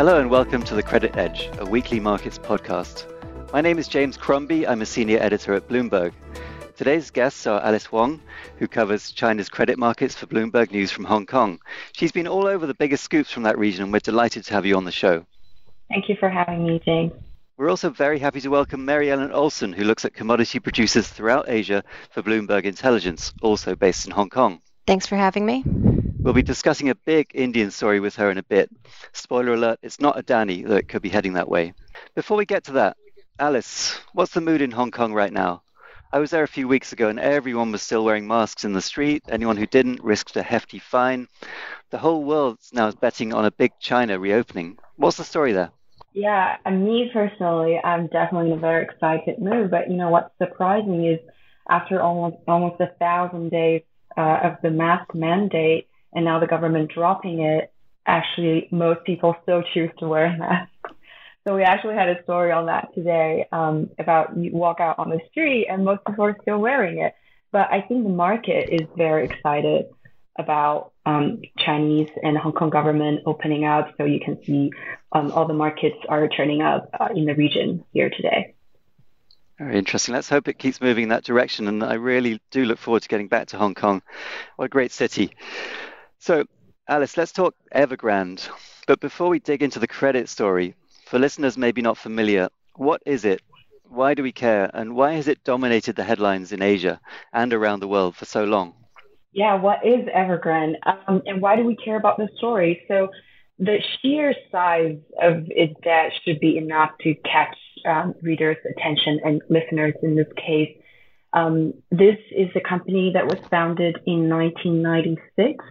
Hello and welcome to the Credit Edge, a weekly markets podcast. My name is James Crombie. I'm a senior editor at Bloomberg. Today's guests are Alice Huang, who covers China's credit markets for Bloomberg News from Hong Kong. She's been all over the biggest scoops from that region, and we're delighted to have you on the show. Thank you for having me, James. We're also very happy to welcome Mary Ellen Olson, who looks at commodity producers throughout Asia for Bloomberg Intelligence, also based in Hong Kong. Thanks for having me. We'll be discussing a big Indian story with her in a bit. Spoiler alert, it's not Adani, though it could be heading that way. Before we get to that, Alice, what's the mood in Hong Kong right now? I was there a few weeks ago and everyone was still wearing masks in the street. Anyone who didn't risked a hefty fine. The whole world's now betting on a big China reopening. What's the story there? Yeah, and me personally, I'm definitely in a very excited mood. But you know what's surprising is after almost almost a thousand days uh, of the mask mandate, and now the government dropping it, actually most people still choose to wear a mask. So we actually had a story on that today um, about you walk out on the street and most people are still wearing it. But I think the market is very excited about um, Chinese and Hong Kong government opening up. So you can see um, all the markets are turning up uh, in the region here today. Very interesting. Let's hope it keeps moving in that direction. And I really do look forward to getting back to Hong Kong. What a great city. So, Alice, let's talk Evergrande. But before we dig into the credit story, for listeners maybe not familiar, what is it? Why do we care? And why has it dominated the headlines in Asia and around the world for so long? Yeah, what is Evergrande? Um, and why do we care about this story? So, the sheer size of its debt should be enough to catch um, readers' attention and listeners in this case. Um, this is a company that was founded in 1996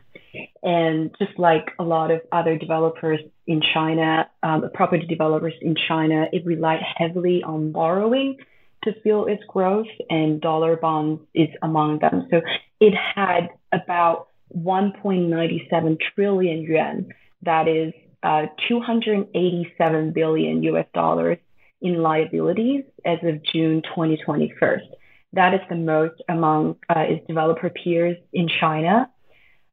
and just like a lot of other developers in China, um, property developers in China, it relied heavily on borrowing to fuel its growth, and dollar bonds is among them. So it had about 1.97 trillion yuan, that is uh, 287 billion US dollars in liabilities as of June 2021. That is the most among uh, its developer peers in China.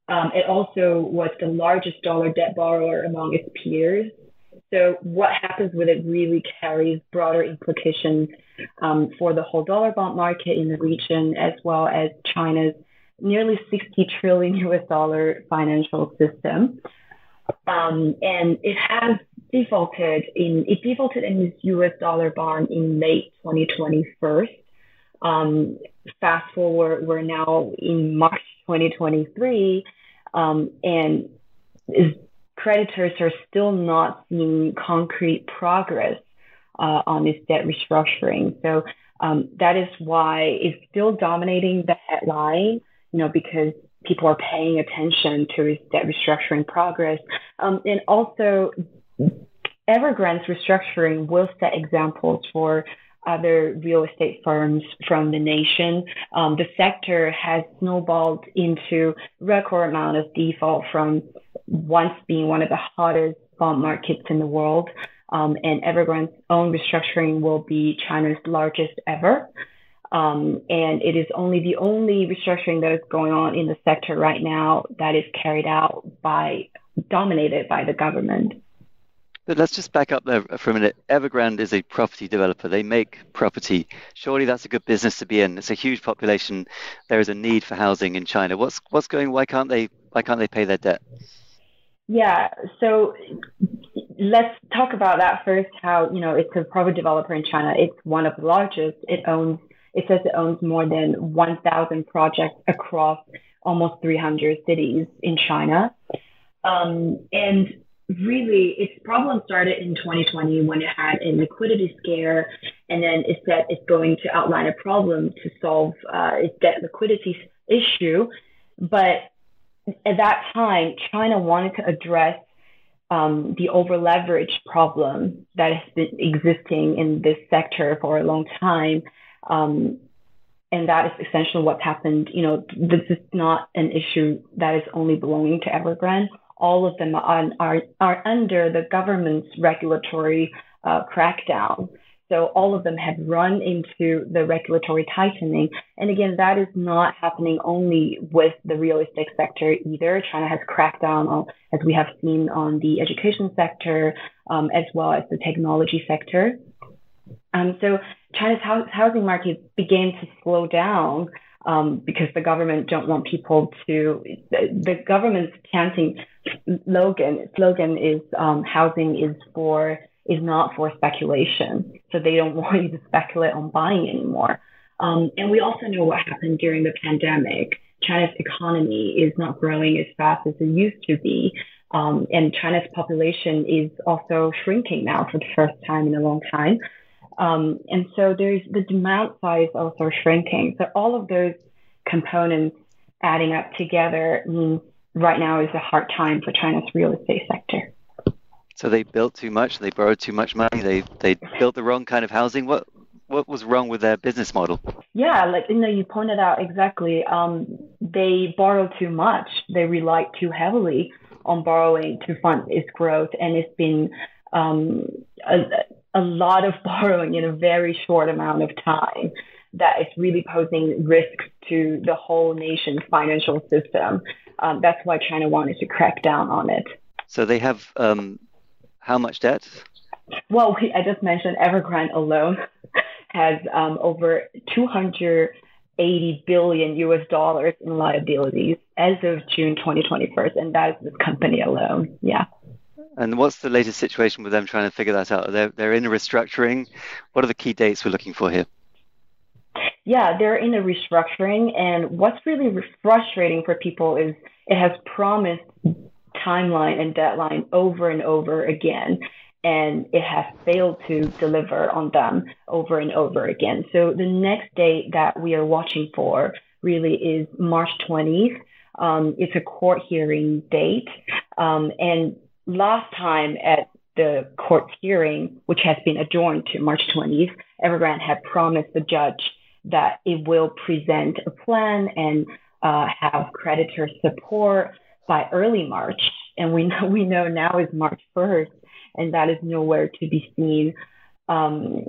Um, it also was the largest dollar debt borrower among its peers. So what happens with it really carries broader implications um, for the whole dollar bond market in the region, as well as China's nearly 60 trillion US dollar financial system. Um, and it has defaulted in it defaulted in this US dollar bond in late 2021. Um, fast forward, we're now in March 2023, um, and creditors are still not seeing concrete progress uh, on this debt restructuring. So um, that is why it's still dominating the headline, you know, because people are paying attention to debt restructuring progress. Um, and also, Evergrande's restructuring will set examples for other real estate firms from the nation. Um, the sector has snowballed into record amount of default from once being one of the hottest bond markets in the world. Um, and Evergrande's own restructuring will be China's largest ever. Um, and it is only the only restructuring that is going on in the sector right now that is carried out by dominated by the government. But let's just back up there for a minute. Evergrande is a property developer. They make property. Surely that's a good business to be in. It's a huge population. There is a need for housing in China. What's what's going? Why can't they? Why can't they pay their debt? Yeah. So let's talk about that first. How you know it's a property developer in China. It's one of the largest. It owns. It says it owns more than 1,000 projects across almost 300 cities in China. Um, and really, its problem started in 2020 when it had a liquidity scare, and then it said it's going to outline a problem to solve uh, its debt liquidity issue. But at that time, China wanted to address um, the over leverage problem that has been existing in this sector for a long time. Um, and that is essentially what's happened. You know, this is not an issue that is only belonging to Evergrande. All of them are, are, are under the government's regulatory uh, crackdown. So all of them have run into the regulatory tightening. And again, that is not happening only with the real estate sector either. China has cracked down on, as we have seen on the education sector, um, as well as the technology sector. Um, so China's housing market began to slow down um, because the government don't want people to. The, the government's chanting slogan slogan is um, housing is for is not for speculation. So they don't want you to speculate on buying anymore. Um, and we also know what happened during the pandemic. China's economy is not growing as fast as it used to be. Um, and China's population is also shrinking now for the first time in a long time. Um, and so there's the demand size also shrinking. So all of those components adding up together means right now is a hard time for China's real estate sector. So they built too much. They borrowed too much money. They they built the wrong kind of housing. What what was wrong with their business model? Yeah, like you know, you pointed out exactly. Um, they borrowed too much. They relied too heavily on borrowing to fund its growth, and it's been um, a, a lot of borrowing in a very short amount of time that is really posing risks to the whole nation's financial system. Um, that's why China wanted to crack down on it. So they have um, how much debt? Well, we, I just mentioned Evergrande alone has um, over 280 billion US dollars in liabilities as of June 2021, and that is this company alone. Yeah. And what's the latest situation with them trying to figure that out? They're, they're in a restructuring. What are the key dates we're looking for here? Yeah, they're in a restructuring. And what's really frustrating for people is it has promised timeline and deadline over and over again. And it has failed to deliver on them over and over again. So the next date that we are watching for really is March 20th. Um, it's a court hearing date. Um, and last time at the court hearing, which has been adjourned to March 20th, Evergrande had promised the judge that it will present a plan and uh, have creditor support by early March. And we know we know now is March 1st, and that is nowhere to be seen. Um,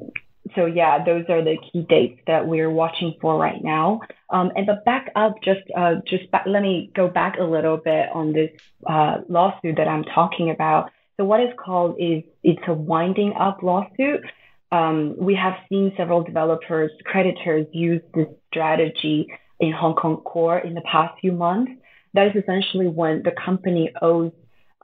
so yeah, those are the key dates that we're watching for right now. Um, and but back up, just uh, just back, let me go back a little bit on this uh, lawsuit that I'm talking about. So what is called is it's a winding up lawsuit. Um, we have seen several developers, creditors use this strategy in Hong Kong court in the past few months. That is essentially when the company owes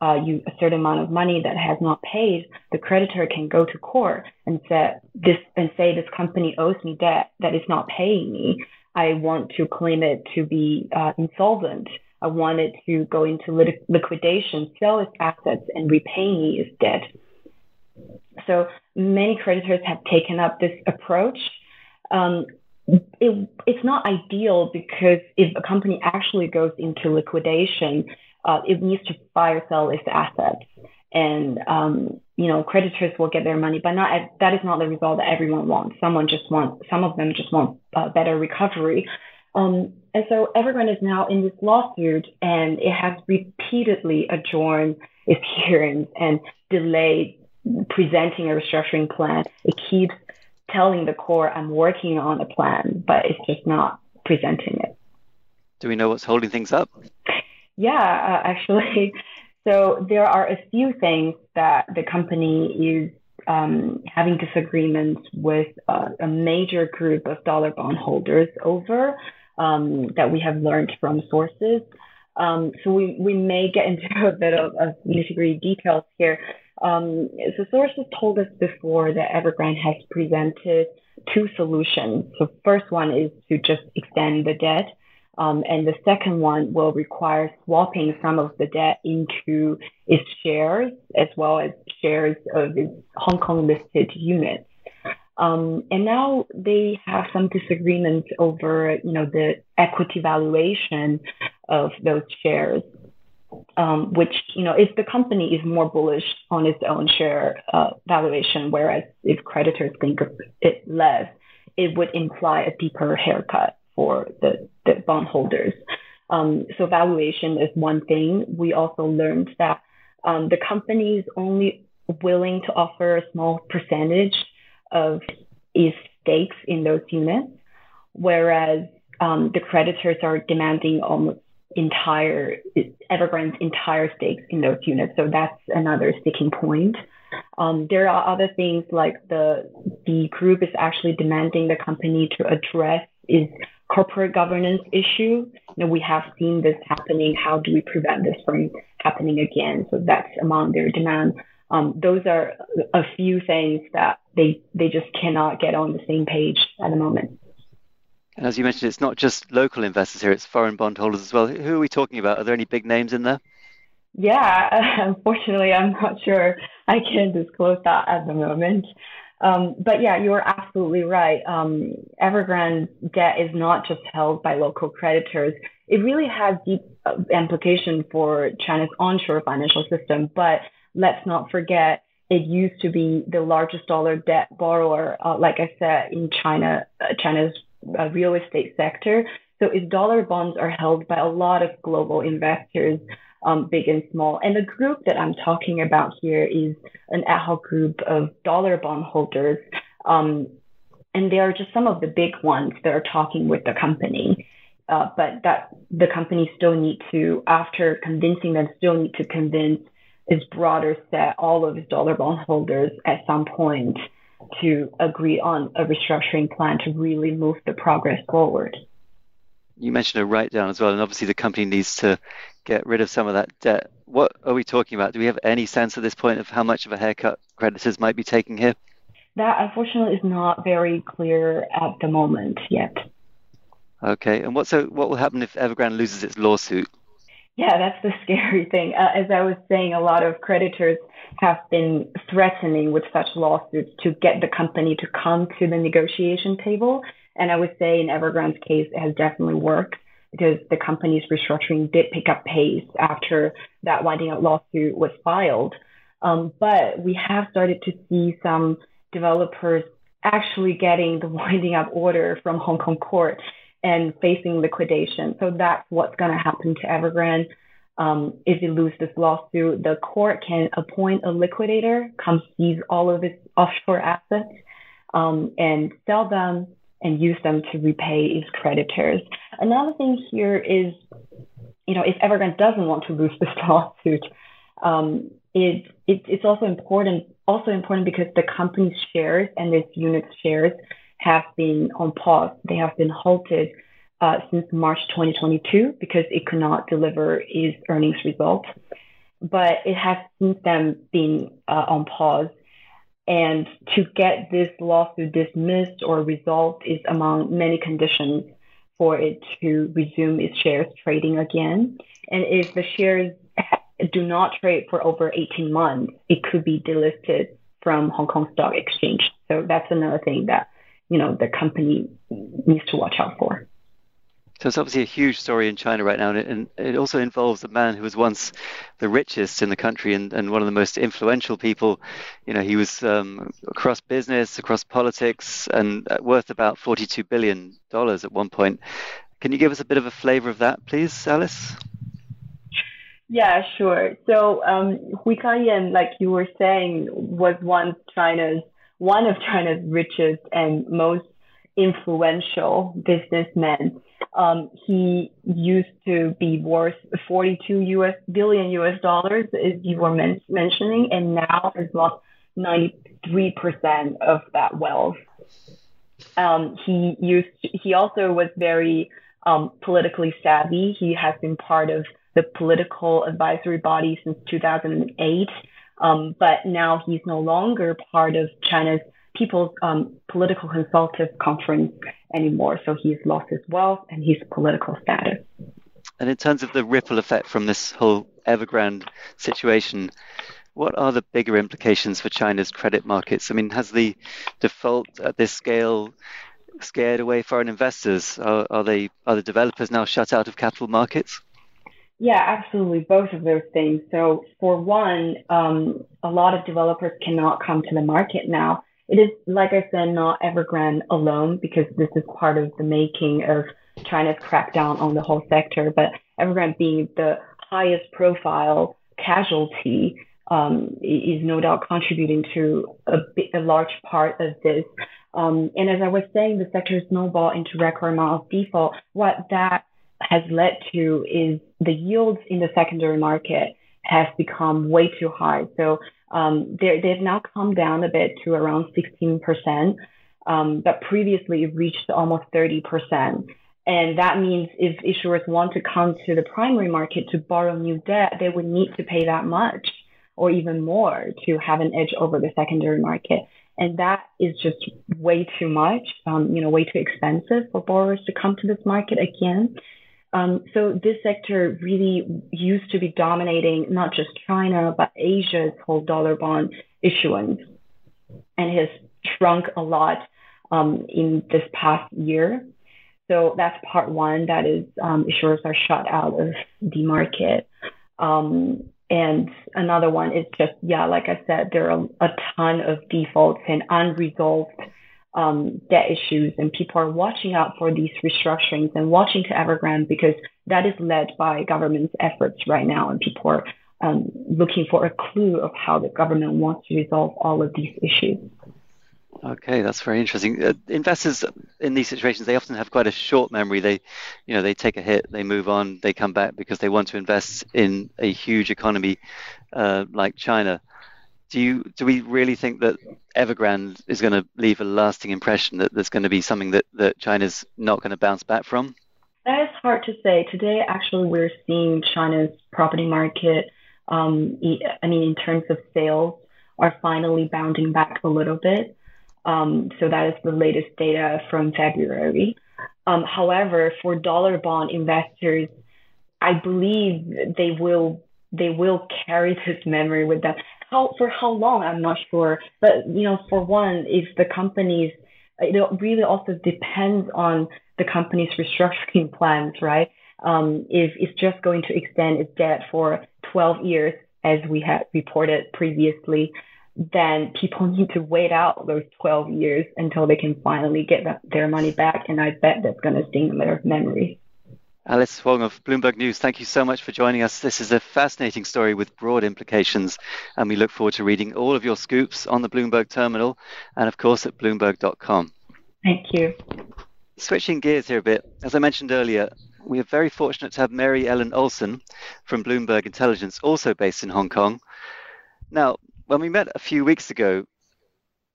uh, you a certain amount of money that has not paid, the creditor can go to court and say this and say this company owes me debt that is not paying me. I want to claim it to be uh, insolvent. I want it to go into liquidation, sell its assets, and repay me its debt. So many creditors have taken up this approach. Um, it, it's not ideal because if a company actually goes into liquidation, uh, it needs to buy or sell its assets. And, um, you know, creditors will get their money, but not that is not the result that everyone wants. Someone just wants, some of them just want uh, better recovery. Um, and so Evergrande is now in this lawsuit and it has repeatedly adjourned its hearings and delayed presenting a restructuring plan. It keeps telling the court, I'm working on a plan, but it's just not presenting it. Do we know what's holding things up? Yeah, uh, actually. So there are a few things that the company is um, having disagreements with uh, a major group of dollar bond holders over um, that we have learned from sources. Um, so we, we may get into a bit of, of nitty gritty details here. Um, so sources told us before that Evergrande has presented two solutions. So first one is to just extend the debt Um, and the second one will require swapping some of the debt into its shares as well as shares of its Hong Kong listed units. Um, and now they have some disagreements over, you know, the equity valuation of those shares, um, which, you know, if the company is more bullish on its own share uh, valuation, whereas if creditors think of it less, it would imply a deeper haircut for the, the bondholders. Um, so valuation is one thing. We also learned that um, the company is only willing to offer a small percentage of its stakes in those units, whereas um, the creditors are demanding almost entire Evergrande's entire stakes in those units. So that's another sticking point. Um, there are other things like the the group is actually demanding the company to address its corporate governance issue. You know, we have seen this happening. How do we prevent this from happening again? So that's among their demand. Um, those are a few things that they they just cannot get on the same page at the moment. And as you mentioned, it's not just local investors here; it's foreign bondholders as well. Who are we talking about? Are there any big names in there? Yeah, unfortunately, I'm not sure I can disclose that at the moment. Um, but yeah, you're absolutely right. Um, Evergrande debt is not just held by local creditors. It really has deep uh, implication for China's onshore financial system. But let's not forget, it used to be the largest dollar debt borrower, uh, like I said, in China, uh, China's uh, real estate sector. So its dollar bonds are held by a lot of global investors um, big and small. And the group that I'm talking about here is an ad hoc group of dollar bond holders. Um, and they are just some of the big ones that are talking with the company. Uh, but that the company still need to, after convincing them, still need to convince its broader set, all of its dollar bond holders at some point to agree on a restructuring plan to really move the progress forward. You mentioned a write down as well, and obviously the company needs to get rid of some of that debt. What are we talking about? Do we have any sense at this point of how much of a haircut creditors might be taking here? That unfortunately is not very clear at the moment yet. Okay, and what so what will happen if Evergrande loses its lawsuit? Yeah, that's the scary thing. Uh, as I was saying, a lot of creditors have been threatening with such lawsuits to get the company to come to the negotiation table. And I would say in Evergrande's case, it has definitely worked because the company's restructuring did pick up pace after that winding up lawsuit was filed. Um, but we have started to see some developers actually getting the winding up order from Hong Kong court and facing liquidation. So that's what's going to happen to Evergrande. Um, if it loses this lawsuit, the court can appoint a liquidator, come seize all of its offshore assets, um, and sell them and use them to repay its creditors. Another thing here is, you know, if Evergrande doesn't want to lose this lawsuit, um, it, it, it's also important also important because the company's shares and its unit shares have been on pause. They have been halted uh, since March 2022 because it could not deliver its earnings results. But it has since then been uh, on pause and to get this lawsuit dismissed or resolved is among many conditions for it to resume its shares trading again. And if the shares do not trade for over 18 months, it could be delisted from Hong Kong Stock Exchange. So that's another thing that, you know, the company needs to watch out for. So it's obviously a huge story in China right now, and it, and it, also involves a man who was once the richest in the country and, and one of the most influential people. You know, he was um, across business, across politics, and uh, worth about $42 billion at one point. Can you give us a bit of a flavor of that, please, Alice? Yeah, sure. So um, Hui Ka-yan, like you were saying, was once China's one of China's richest and most influential businessmen. Um, he used to be worth 42 US billion US dollars, as you were men- mentioning, and now has lost 93% of that wealth. Um, he used. He also was very um, politically savvy. He has been part of the political advisory body since 2008, um, but now he's no longer part of China's people's um, political consultative conference anymore. So he's lost his wealth and his political status. And in terms of the ripple effect from this whole Evergrande situation, what are the bigger implications for China's credit markets? I mean, has the default at this scale scared away foreign investors? Are, are they are the developers now shut out of capital markets? Yeah, absolutely, both of those things. So, for one, um, a lot of developers cannot come to the market now. It is, like I said, not Evergrande alone because this is part of the making of China's crackdown on the whole sector. But Evergrande being the highest profile casualty um, is no doubt contributing to a, a large part of this. Um, and as I was saying, the sector snowballed into record amount of default. What that has led to is the yields in the secondary market have become way too high. So um, they've now come down a bit to around 16%, um, but previously it reached almost 30%. And that means if issuers want to come to the primary market to borrow new debt, they would need to pay that much or even more to have an edge over the secondary market. And that is just way too much, um, you know, way too expensive for borrowers to come to this market again. Um, so this sector really used to be dominating not just China, but Asia's whole dollar bond issuance and has shrunk a lot um, in this past year. So that's part one. That is, um, issuers are shut out of the market. Um, and another one is just, yeah, like I said, there are a ton of defaults and unresolved um, debt issues, and people are watching out for these restructurings and watching to Evergrande because that is led by government's efforts right now, and people are um, looking for a clue of how the government wants to resolve all of these issues. Okay, that's very interesting. Uh, investors in these situations, they often have quite a short memory. They, you know, they take a hit, they move on, they come back because they want to invest in a huge economy uh, like China. Do you do we really think that Evergrande is going to leave a lasting impression that there's going to be something that, that China's not going to bounce back from? That is hard to say. Today, actually, we're seeing China's property market. Um, I mean, in terms of sales, are finally bounding back a little bit. Um, so that is the latest data from February. Um, however, for dollar bond investors, I believe they will they will carry this memory with them. How for how long? I'm not sure. But you know, for one, if the companies, it really also depends on the company's restructuring plans, right? Um, if it's just going to extend its debt for 12 years, as we had reported previously, then people need to wait out those 12 years until they can finally get their money back. And I bet that's going to sting their memory. Alice Huang of Bloomberg News, thank you so much for joining us. This is a fascinating story with broad implications, and we look forward to reading all of your scoops on the Bloomberg terminal and, of course, at Bloomberg.com. Thank you. Switching gears here a bit, as I mentioned earlier, we are very fortunate to have Mary Ellen Olson from Bloomberg Intelligence, also based in Hong Kong. Now, when we met a few weeks ago,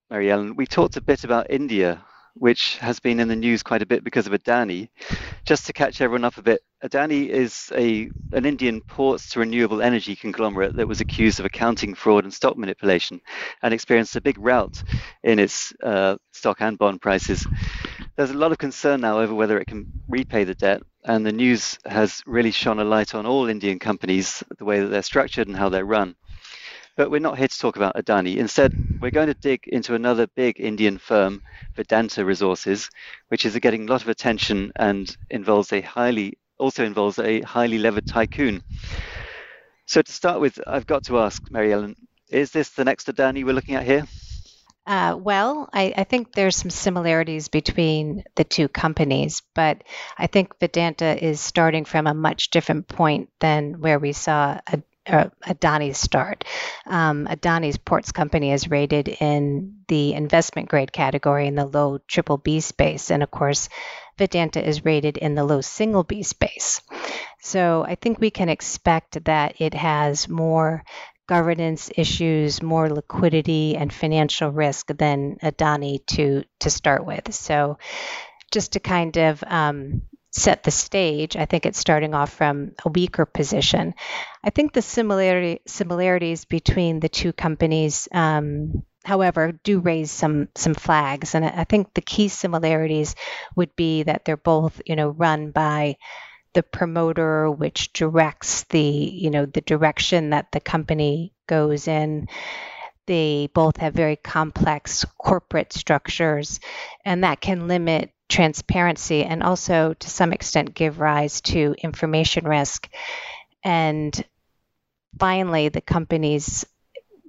Mary Ellen, we talked a bit about India, which has been in the news quite a bit because of Adani. Just to catch everyone up a bit, Adani is a an Indian ports to renewable energy conglomerate that was accused of accounting fraud and stock manipulation, and experienced a big rout in its uh, stock and bond prices. There's a lot of concern now over whether it can repay the debt, and the news has really shone a light on all Indian companies, the way that they're structured and how they're run. But we're not here to talk about Adani. Instead, we're going to dig into another big Indian firm, Vedanta Resources, which is getting a lot of attention and involves a highly also involves a highly levered tycoon. So to start with, I've got to ask, Mary Ellen, is this the next Adani we're looking at here? Uh, well, I, I, think there's some similarities between the two companies, but I think Vedanta is starting from a much different point than where we saw a, uh, Adani's start. Um, Adani's ports company is rated in the investment grade category in the low triple B space, and of course, Vedanta is rated in the low single B space. So I think we can expect that it has more governance issues, more liquidity and financial risk than Adani to to start with. So just to kind of um, set the stage. I think it's starting off from a weaker position. I think the similarity similarities between the two companies um, however, do raise some some flags. And I think the key similarities would be that they're both, you know, run by the promoter, which directs the, you know, the direction that the company goes in. They both have very complex corporate structures, and that can limit transparency and also to some extent give rise to information risk. And finally, the companies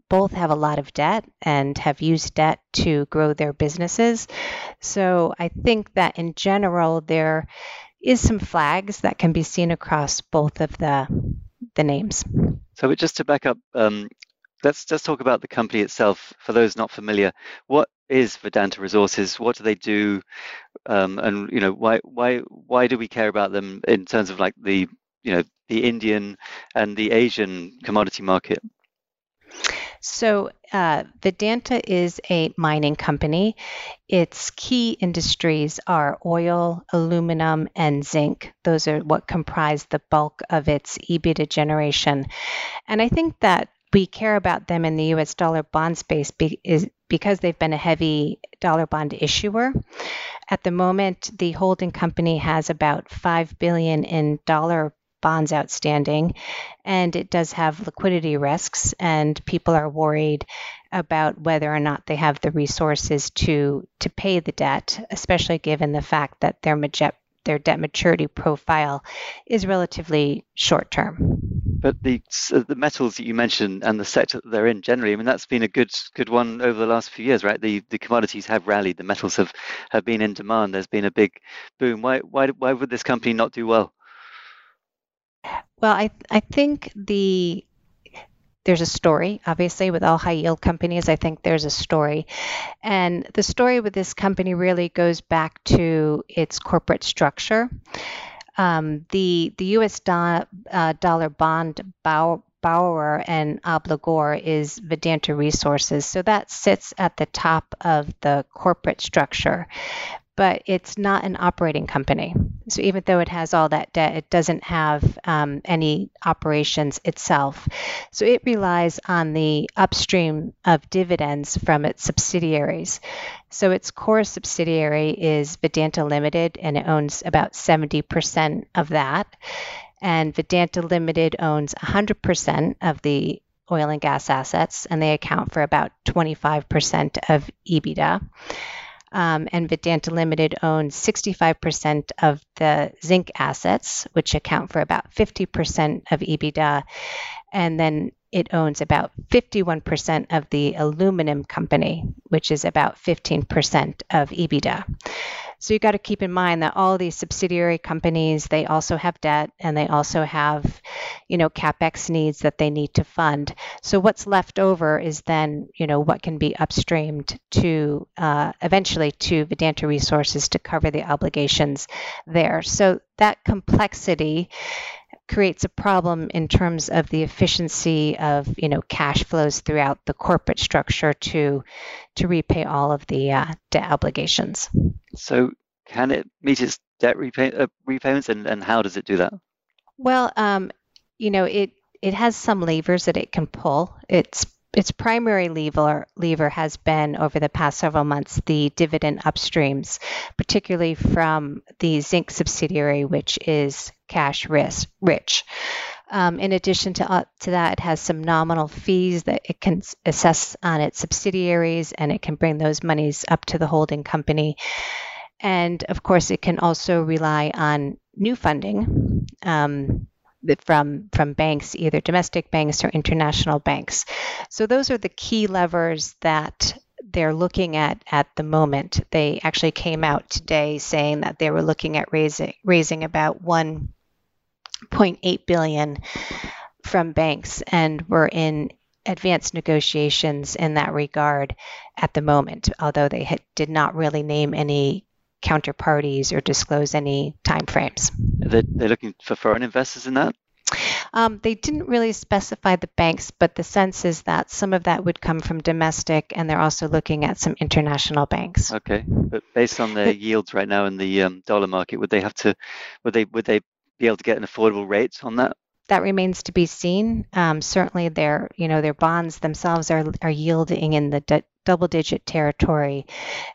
both have a lot of debt and have used debt to grow their businesses. So I think that in general, there is some flags that can be seen across both of the the names. So just to back up, um, let's just talk about the company itself. For those not familiar, what is Vedanta Resources? What do they do? Um, and you know, why why why do we care about them in terms of like the you know the Indian and the Asian commodity market? So, uh, Vedanta is a mining company. Its key industries are oil, aluminum, and zinc. Those are what comprise the bulk of its EBITDA generation. And I think that we care about them in the US dollar bond space be, is because they've been a heavy dollar bond issuer. At the moment, the holding company has about 5 billion in dollar bonds outstanding, and it does have liquidity risks, and people are worried about whether or not they have the resources to to pay the debt, especially given the fact that their their debt maturity profile is relatively short term. But the the metals that you mentioned and the sector that they're in generally, I mean, that's been a good good one over the last few years, right? The the commodities have rallied, the metals have, have been in demand. There's been a big boom. Why why why would this company not do well? Well, I I think the there's a story obviously with all high yield companies i think there's a story. And the story with this company really goes back to its corporate structure. Um, the the us do, uh, dollar bond borrower and obligor is Vedanta Resources. So that sits at the top of the corporate structure but it's not an operating company. So even though it has all that debt, it doesn't have um, any operations itself. So it relies on the upstream of dividends from its subsidiaries. So its core subsidiary is Vedanta Limited, and it owns about 70% of that. And Vedanta Limited owns 100% of the oil and gas assets, and they account for about 25% of EBITDA um, and Vedanta Limited owns 65% of the zinc assets, which account for about 50% of EBITDA. And then it owns about 51% of the aluminum company, which is about 15% of EBITDA. So you've got to keep in mind that all these subsidiary companies, they also have debt and they also have, you know, capex needs that they need to fund. So what's left over is then, you know, what can be upstreamed to uh, eventually to Vedanta Resources to cover the obligations there. So that complexity creates a problem in terms of the efficiency of you know cash flows throughout the corporate structure to to repay all of the uh, debt obligations. So, can it meet its debt repay, uh, repayments, and, and how does it do that? Well, um, you know, it it has some levers that it can pull. Its its primary lever lever has been over the past several months the dividend upstreams, particularly from the zinc subsidiary, which is cash risk rich. Um, in addition to, uh, to that, it has some nominal fees that it can assess on its subsidiaries and it can bring those monies up to the holding company. And of course, it can also rely on new funding um, from, from banks, either domestic banks or international banks. So, those are the key levers that they're looking at at the moment. They actually came out today saying that they were looking at raising, raising about one 0.8 billion from banks and we're in advanced negotiations in that regard at the moment although they had, did not really name any counterparties or disclose any timeframes they're, they're looking for foreign investors in that um, they didn't really specify the banks, but the sense is that some of that would come from domestic, and they're also looking at some international banks. Okay, but based on the yields right now in the um, dollar market, would they have to, would they would they be able to get an affordable rate on that? that remains to be seen. Um, certainly, their you know their bonds themselves are are yielding in the double digit territory,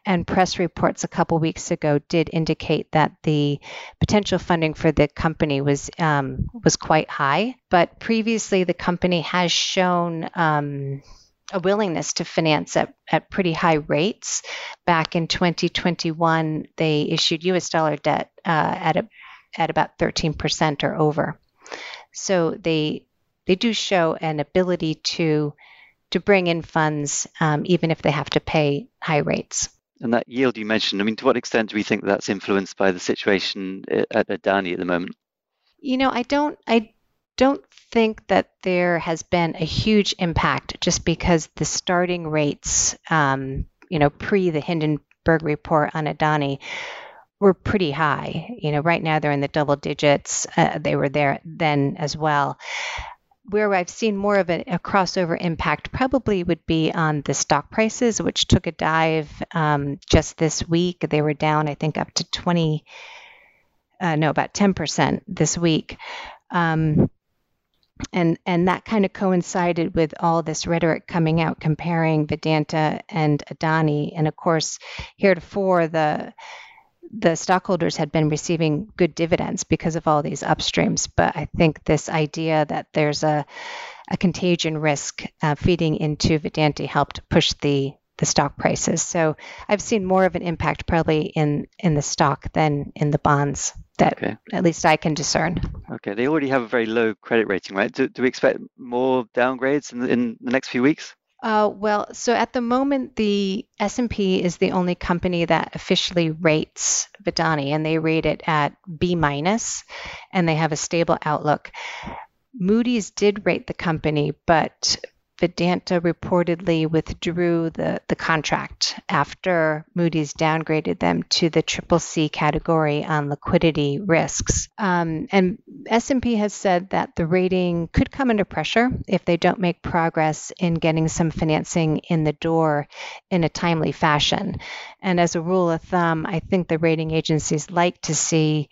and press reports a couple weeks ago did indicate that the potential funding for the company was um, was quite high. But previously, the company has shown. Um, a willingness to finance at, at pretty high rates. Back in 2021, they issued US dollar debt uh, at, a, at about 13% or over. So they they do show an ability to to bring in funds um, even if they have to pay high rates. And that yield you mentioned, I mean, to what extent do we think that's influenced by the situation at Adani at the moment? You know, I don't I don't think that there has been a huge impact just because the starting rates, um, you know, pre the Hindenburg report on Adani were pretty high. You know, right now they're in the double digits. Uh, they were there then as well. Where I've seen more of a, a, crossover impact probably would be on the stock prices, which took a dive um, just this week. They were down, I think, up to 20, uh, no, about 10% this week. Um, and and that kind of coincided with all this rhetoric coming out comparing Vedanta and Adani, and of course, heretofore the the stockholders had been receiving good dividends because of all these upstreams. But I think this idea that there's a, a contagion risk uh, feeding into Vedanta helped push the the stock prices. So I've seen more of an impact probably in in the stock than in the bonds that okay. at least I can discern. Okay, they already have a very low credit rating, right? Do, do we expect more downgrades in the, in the next few weeks? Uh, well, so at the moment, the S&P is the only company that officially rates Adani, and they rate it at B minus, and they have a stable outlook. Moody's did rate the company, but Vedanta reportedly withdrew the, the contract after Moody's downgraded them to the triple C category on liquidity risks. Um, and S&P has said that the rating could come under pressure if they don't make progress in getting some financing in the door in a timely fashion. And as a rule of thumb, I think the rating agencies like to see,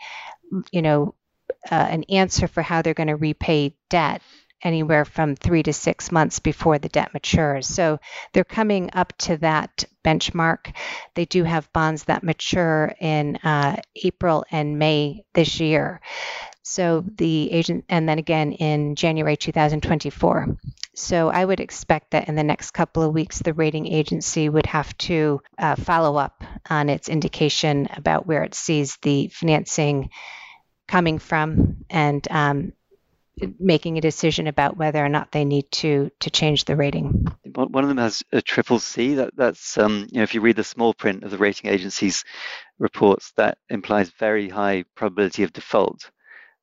you know, uh, an answer for how they're going to repay debt anywhere from three to six months before the debt matures. So they're coming up to that benchmark. They do have bonds that mature in uh, April and May this year. So the agent, and then again in January 2024. So I would expect that in the next couple of weeks, the rating agency would have to uh, follow up on its indication about where it sees the financing coming from and um, making a decision about whether or not they need to to change the rating. One of them has a triple C. That that's um, you know if you read the small print of the rating agencies reports, that implies very high probability of default.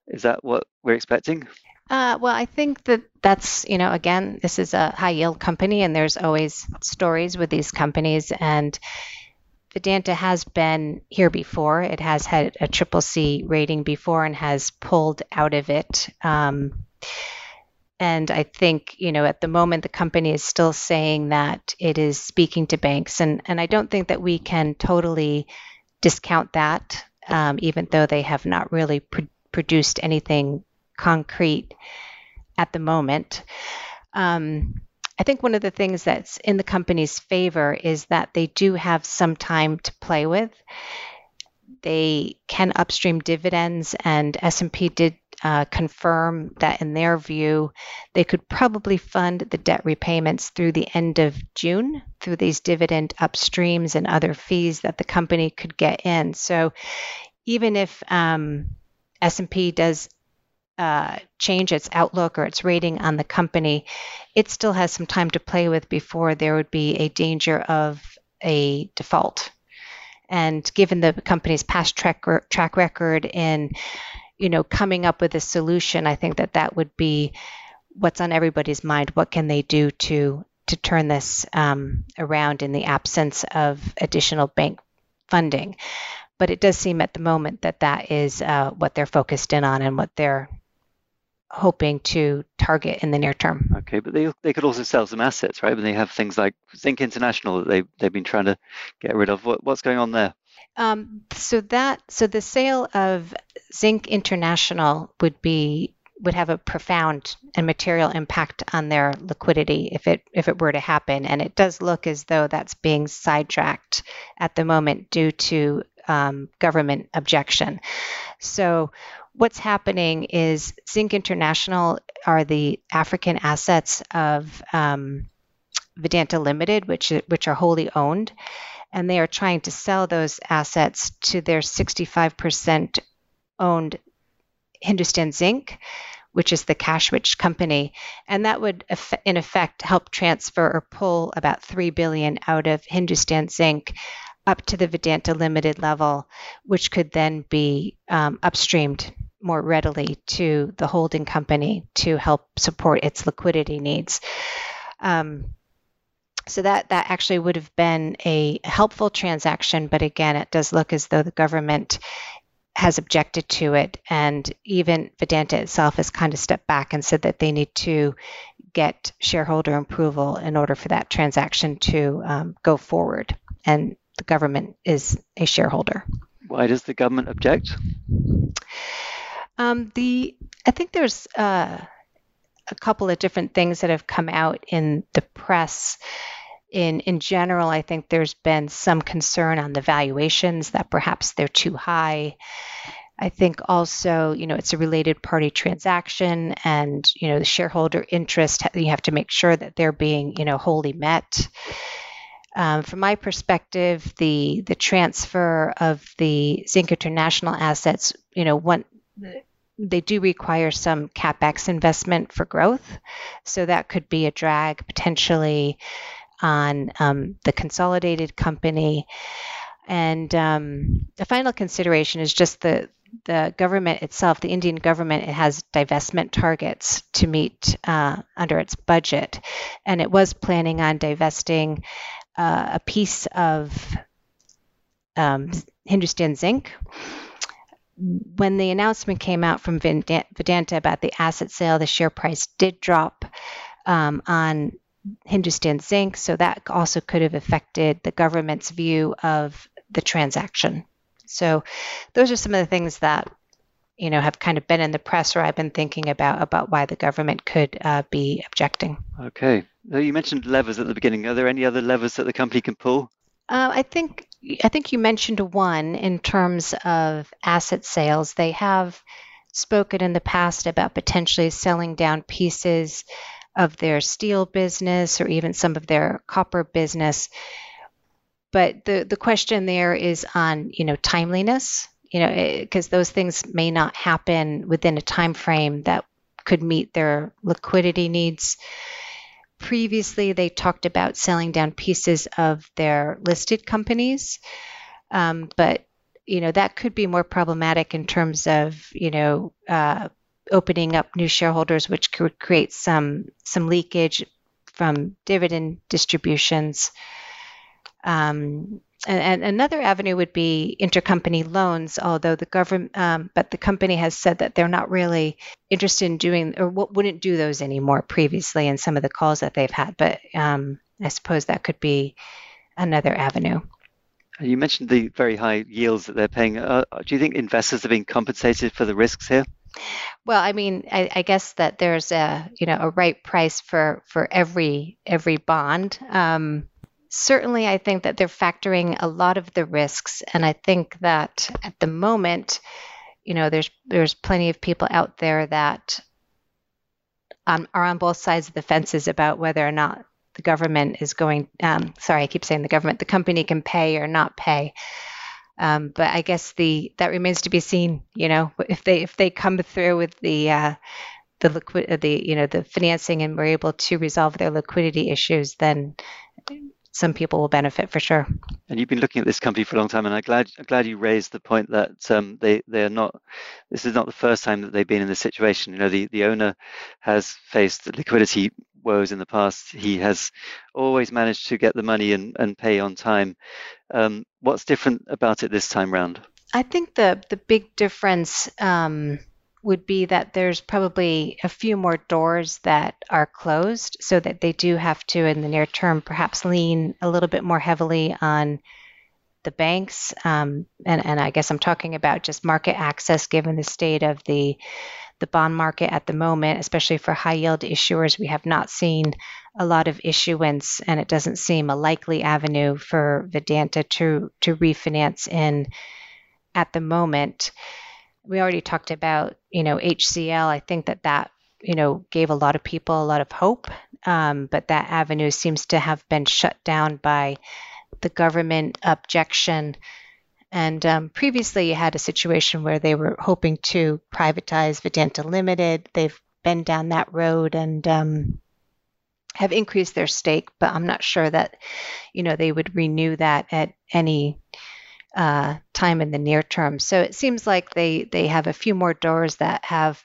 Is that what we're expecting? Uh, well, I think that that's, you know, again, this is a high yield company and there's always stories with these companies. And Vedanta has been here before. It has had a triple C rating before and has pulled out of it. Um, and I think, you know, at the moment, the company is still saying that it is speaking to banks. And, and I don't think that we can totally discount that, um, even though they have not really pr- produced anything concrete at the moment. Um, I think one of the things that's in the company's favor is that they do have some time to play with. They can upstream dividends, and S&P did uh, confirm that in their view, they could probably fund the debt repayments through the end of June through these dividend upstreams and other fees that the company could get in. So even if um, S&P does uh, change its outlook or its rating on the company, it still has some time to play with before there would be a danger of a default. And given the company's past track, track record in, you know, coming up with a solution, I think that that would be what's on everybody's mind. What can they do to to turn this um, around in the absence of additional bank funding? But it does seem at the moment that that is uh, what they're focused in on and what they're hoping to target in the near term. Okay, but they they could also sell some assets, right? When they have things like Zinc International that they they've been trying to get rid of. What, what's going on there? Um, so that so the sale of Zinc International would be would have a profound and material impact on their liquidity if it if it were to happen. And it does look as though that's being sidetracked at the moment due to um, government objection. So what's happening is Zinc International are the African assets of um, Vedanta Limited, which which are wholly owned, and they are trying to sell those assets to their 65% owned Hindustan Zinc, which is the cash rich company. And that would, in effect, help transfer or pull about 3 billion out of Hindustan Zinc up to the Vedanta Limited level, which could then be um, upstreamed more readily to the holding company to help support its liquidity needs. Um, so that that actually would have been a helpful transaction, but again, it does look as though the government has objected to it, and even Vedanta itself has kind of stepped back and said that they need to get shareholder approval in order for that transaction to um, go forward. And the government is a shareholder. Why does the government object? Um, the I think there's uh, a couple of different things that have come out in the press. In in general, I think there's been some concern on the valuations that perhaps they're too high. I think also, you know, it's a related party transaction, and you know, the shareholder interest. You have to make sure that they're being, you know, wholly met. Um, from my perspective, the the transfer of the Zinc International assets, you know, one they do require some capex investment for growth, so that could be a drag potentially on um, the consolidated company. And um, the final consideration is just the the government itself, the Indian government, it has divestment targets to meet uh, under its budget, and it was planning on divesting uh, a piece of um, Hindustan Zinc when the announcement came out from Vedanta about the asset sale, the share price did drop um, on Hindustan Zinc, so that also could have affected the government's view of the transaction. So, those are some of the things that you know have kind of been in the press, or I've been thinking about about why the government could uh, be objecting. Okay, you mentioned levers at the beginning. Are there any other levers that the company can pull? Uh, I think I think you mentioned one in terms of asset sales. They have spoken in the past about potentially selling down pieces of their steel business or even some of their copper business. But the the question there is on you know timeliness. You know, eh, because those things may not happen within a time frame that could meet their liquidity needs. Previously, they talked about selling down pieces of their listed companies, um, but you know that could be more problematic in terms of you know uh, opening up new shareholders, which could create some some leakage from dividend distributions. Um, and, and, another avenue would be intercompany loans, although the government, um, but the company has said that they're not really interested in doing or wouldn't do those anymore previously in some of the calls that they've had. But um, I suppose that could be another avenue. You mentioned the very high yields that they're paying. Uh, do you think investors are being compensated for the risks here? Well, I mean, I, I, guess that there's a you know a right price for for every every bond. Um, certainly I think that they're factoring a lot of the risks. And I think that at the moment, you know, there's there's plenty of people out there that um, are on both sides of the fences about whether or not the government is going. Um, sorry, I keep saying the government. The company can pay or not pay. Um, but I guess the that remains to be seen. You know, if they if they come through with the uh, the liquid the you know the financing and we're able to resolve their liquidity issues, then some people will benefit for sure. And you've been looking at this company for a long time, and I'm glad I'm glad you raised the point that um, they they are not. This is not the first time that they've been in this situation. You know, the the owner has faced liquidity woes in the past. He has always managed to get the money and, and pay on time. Um, what's different about it this time round? I think the the big difference. Um, would be that there's probably a few more doors that are closed so that they do have to, in the near term, perhaps lean a little bit more heavily on the banks. Um, and, and I guess I'm talking about just market access given the state of the the bond market at the moment, especially for high yield issuers. We have not seen a lot of issuance, and it doesn't seem a likely avenue for Vedanta to, to refinance in at the moment. We already talked about, you know, HZL. I think that that, you know, gave a lot of people a lot of hope, um, but that avenue seems to have been shut down by the government objection and um, previously, you had a situation where they were hoping to privatize Vedanta Limited. They've been down that road and um, have increased their stake, but I'm not sure that, you know, they would renew that at any uh, time in the near term. So it seems like they they have a few more doors that have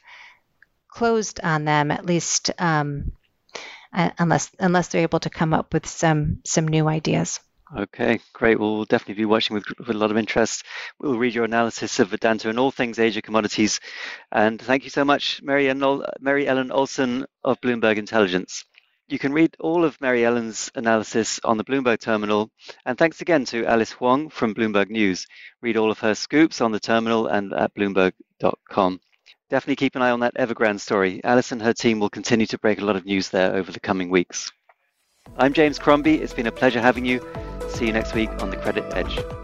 closed on them, at least um, unless unless they're able to come up with some some new ideas. Okay, great. Well, we'll definitely be watching with, with a lot of interest. We'll read your analysis of Vedanta and all things Asia commodities. And thank you so much, Mary, Ellen, Mary Ellen Olson of Bloomberg Intelligence. You can read all of Mary Ellen's analysis on the Bloomberg terminal. And thanks again to Alice Huang from Bloomberg News. Read all of her scoops on the terminal and at bloomberg.com. Definitely keep an eye on that Evergrande story. Alice and her team will continue to break a lot of news there over the coming weeks. I'm James Crombie. It's been a pleasure having you. See you next week on The Credit Edge.